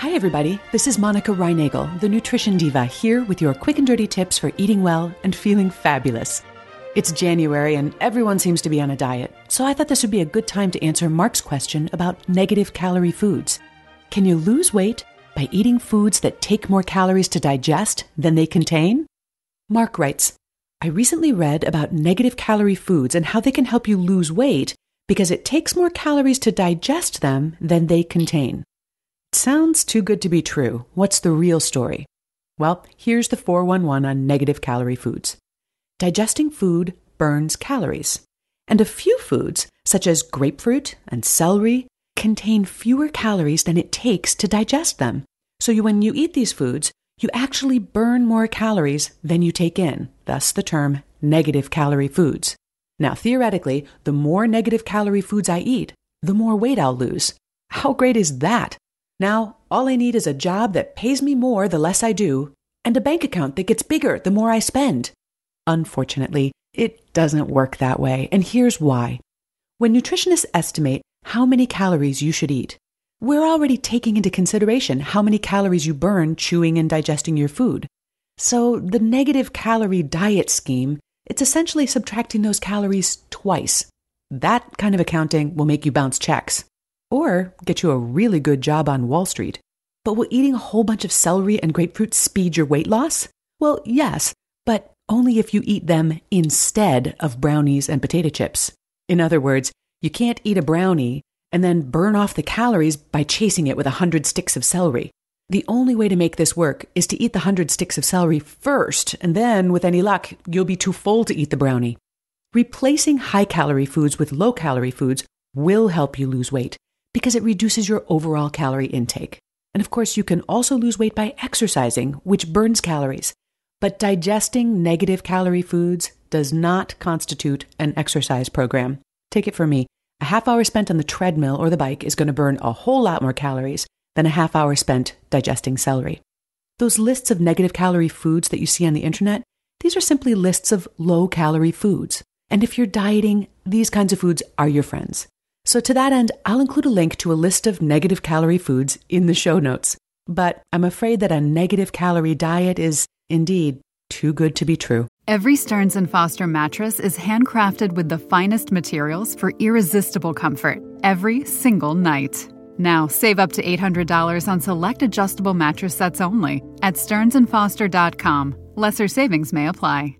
Hi, everybody. This is Monica Reinagel, the nutrition diva, here with your quick and dirty tips for eating well and feeling fabulous. It's January and everyone seems to be on a diet, so I thought this would be a good time to answer Mark's question about negative calorie foods. Can you lose weight by eating foods that take more calories to digest than they contain? Mark writes, I recently read about negative calorie foods and how they can help you lose weight because it takes more calories to digest them than they contain. Sounds too good to be true. What's the real story? Well, here's the 411 on negative calorie foods. Digesting food burns calories. And a few foods, such as grapefruit and celery, contain fewer calories than it takes to digest them. So you, when you eat these foods, you actually burn more calories than you take in, thus the term negative calorie foods. Now, theoretically, the more negative calorie foods I eat, the more weight I'll lose. How great is that? Now, all I need is a job that pays me more the less I do, and a bank account that gets bigger the more I spend. Unfortunately, it doesn't work that way, and here's why. When nutritionists estimate how many calories you should eat, we're already taking into consideration how many calories you burn chewing and digesting your food. So, the negative calorie diet scheme, it's essentially subtracting those calories twice. That kind of accounting will make you bounce checks or get you a really good job on Wall Street. But will eating a whole bunch of celery and grapefruit speed your weight loss? Well, yes, but only if you eat them instead of brownies and potato chips. In other words, you can't eat a brownie and then burn off the calories by chasing it with a hundred sticks of celery. The only way to make this work is to eat the hundred sticks of celery first, and then, with any luck, you'll be too full to eat the brownie. Replacing high calorie foods with low calorie foods will help you lose weight, because it reduces your overall calorie intake. And of course, you can also lose weight by exercising, which burns calories. But digesting negative calorie foods does not constitute an exercise program. Take it from me. A half hour spent on the treadmill or the bike is going to burn a whole lot more calories than a half hour spent digesting celery. Those lists of negative calorie foods that you see on the internet, these are simply lists of low calorie foods. And if you're dieting, these kinds of foods are your friends. So, to that end, I'll include a link to a list of negative calorie foods in the show notes. But I'm afraid that a negative calorie diet is indeed too good to be true. Every Stearns and Foster mattress is handcrafted with the finest materials for irresistible comfort every single night. Now, save up to $800 on select adjustable mattress sets only at stearnsandfoster.com. Lesser savings may apply.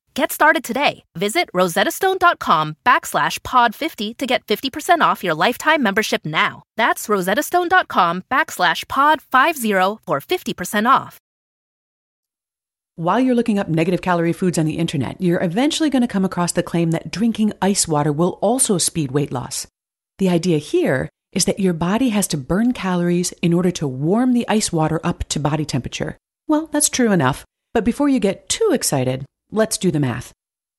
Get started today. Visit rosettastone.com backslash pod50 to get 50% off your lifetime membership now. That's rosettastone.com backslash pod50 for 50% off. While you're looking up negative calorie foods on the internet, you're eventually going to come across the claim that drinking ice water will also speed weight loss. The idea here is that your body has to burn calories in order to warm the ice water up to body temperature. Well, that's true enough, but before you get too excited, let's do the math.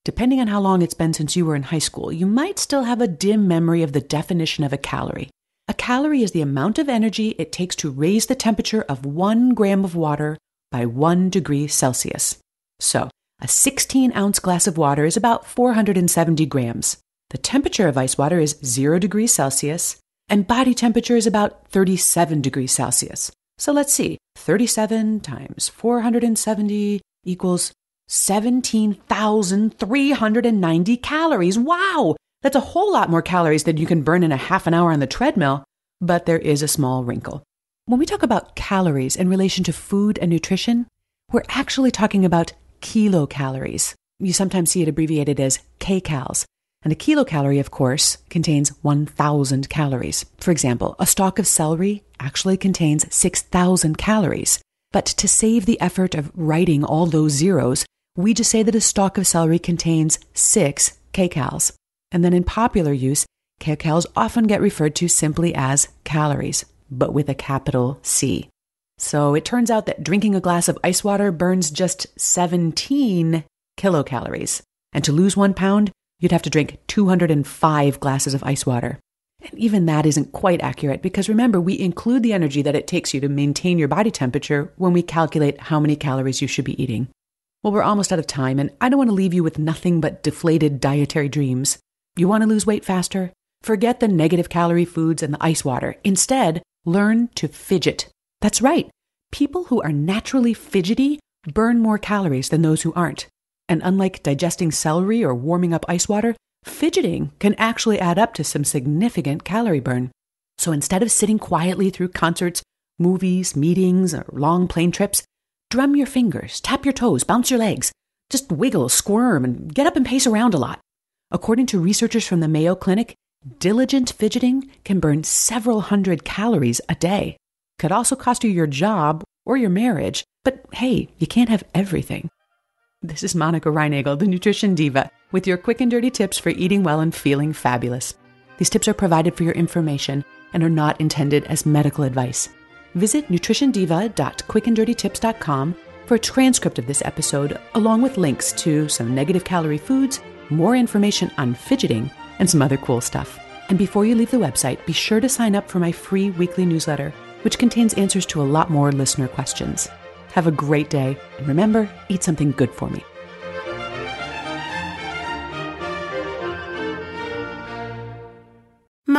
Depending on how long it's been since you were in high school, you might still have a dim memory of the definition of a calorie. A calorie is the amount of energy it takes to raise the temperature of one gram of water by one degree Celsius. So, a 16 ounce glass of water is about 470 grams. The temperature of ice water is 0 degrees Celsius, and body temperature is about 37 degrees Celsius. So let's see 37 times 470 equals 17,390 calories. Wow! That's a whole lot more calories than you can burn in a half an hour on the treadmill. But there is a small wrinkle. When we talk about calories in relation to food and nutrition, we're actually talking about kilocalories. You sometimes see it abbreviated as kcals. And a kilocalorie, of course, contains 1,000 calories. For example, a stalk of celery actually contains 6,000 calories. But to save the effort of writing all those zeros, we just say that a stalk of celery contains 6 kcals. And then in popular use, kcals often get referred to simply as calories, but with a capital C. So it turns out that drinking a glass of ice water burns just 17 kilocalories. And to lose one pound, you'd have to drink 205 glasses of ice water. And even that isn't quite accurate because remember, we include the energy that it takes you to maintain your body temperature when we calculate how many calories you should be eating. Well, we're almost out of time, and I don't want to leave you with nothing but deflated dietary dreams. You want to lose weight faster? Forget the negative calorie foods and the ice water. Instead, learn to fidget. That's right. People who are naturally fidgety burn more calories than those who aren't. And unlike digesting celery or warming up ice water, Fidgeting can actually add up to some significant calorie burn. So instead of sitting quietly through concerts, movies, meetings, or long plane trips, drum your fingers, tap your toes, bounce your legs. Just wiggle, squirm, and get up and pace around a lot. According to researchers from the Mayo Clinic, diligent fidgeting can burn several hundred calories a day. Could also cost you your job or your marriage, but hey, you can't have everything. This is Monica Reinagel, the nutrition diva, with your quick and dirty tips for eating well and feeling fabulous. These tips are provided for your information and are not intended as medical advice. Visit nutritiondiva.quickanddirtytips.com for a transcript of this episode, along with links to some negative calorie foods, more information on fidgeting, and some other cool stuff. And before you leave the website, be sure to sign up for my free weekly newsletter, which contains answers to a lot more listener questions. Have a great day, and remember, eat something good for me.